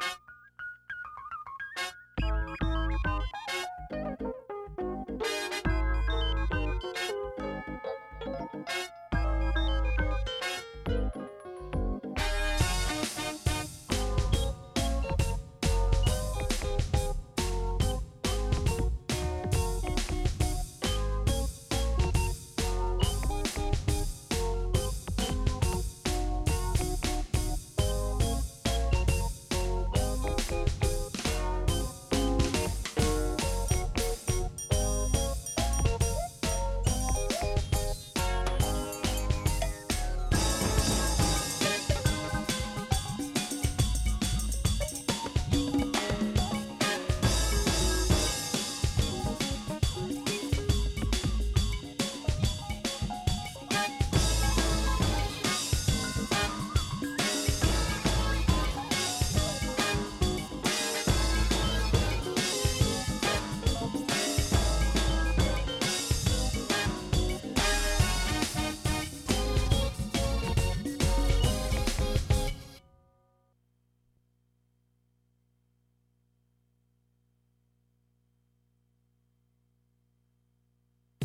you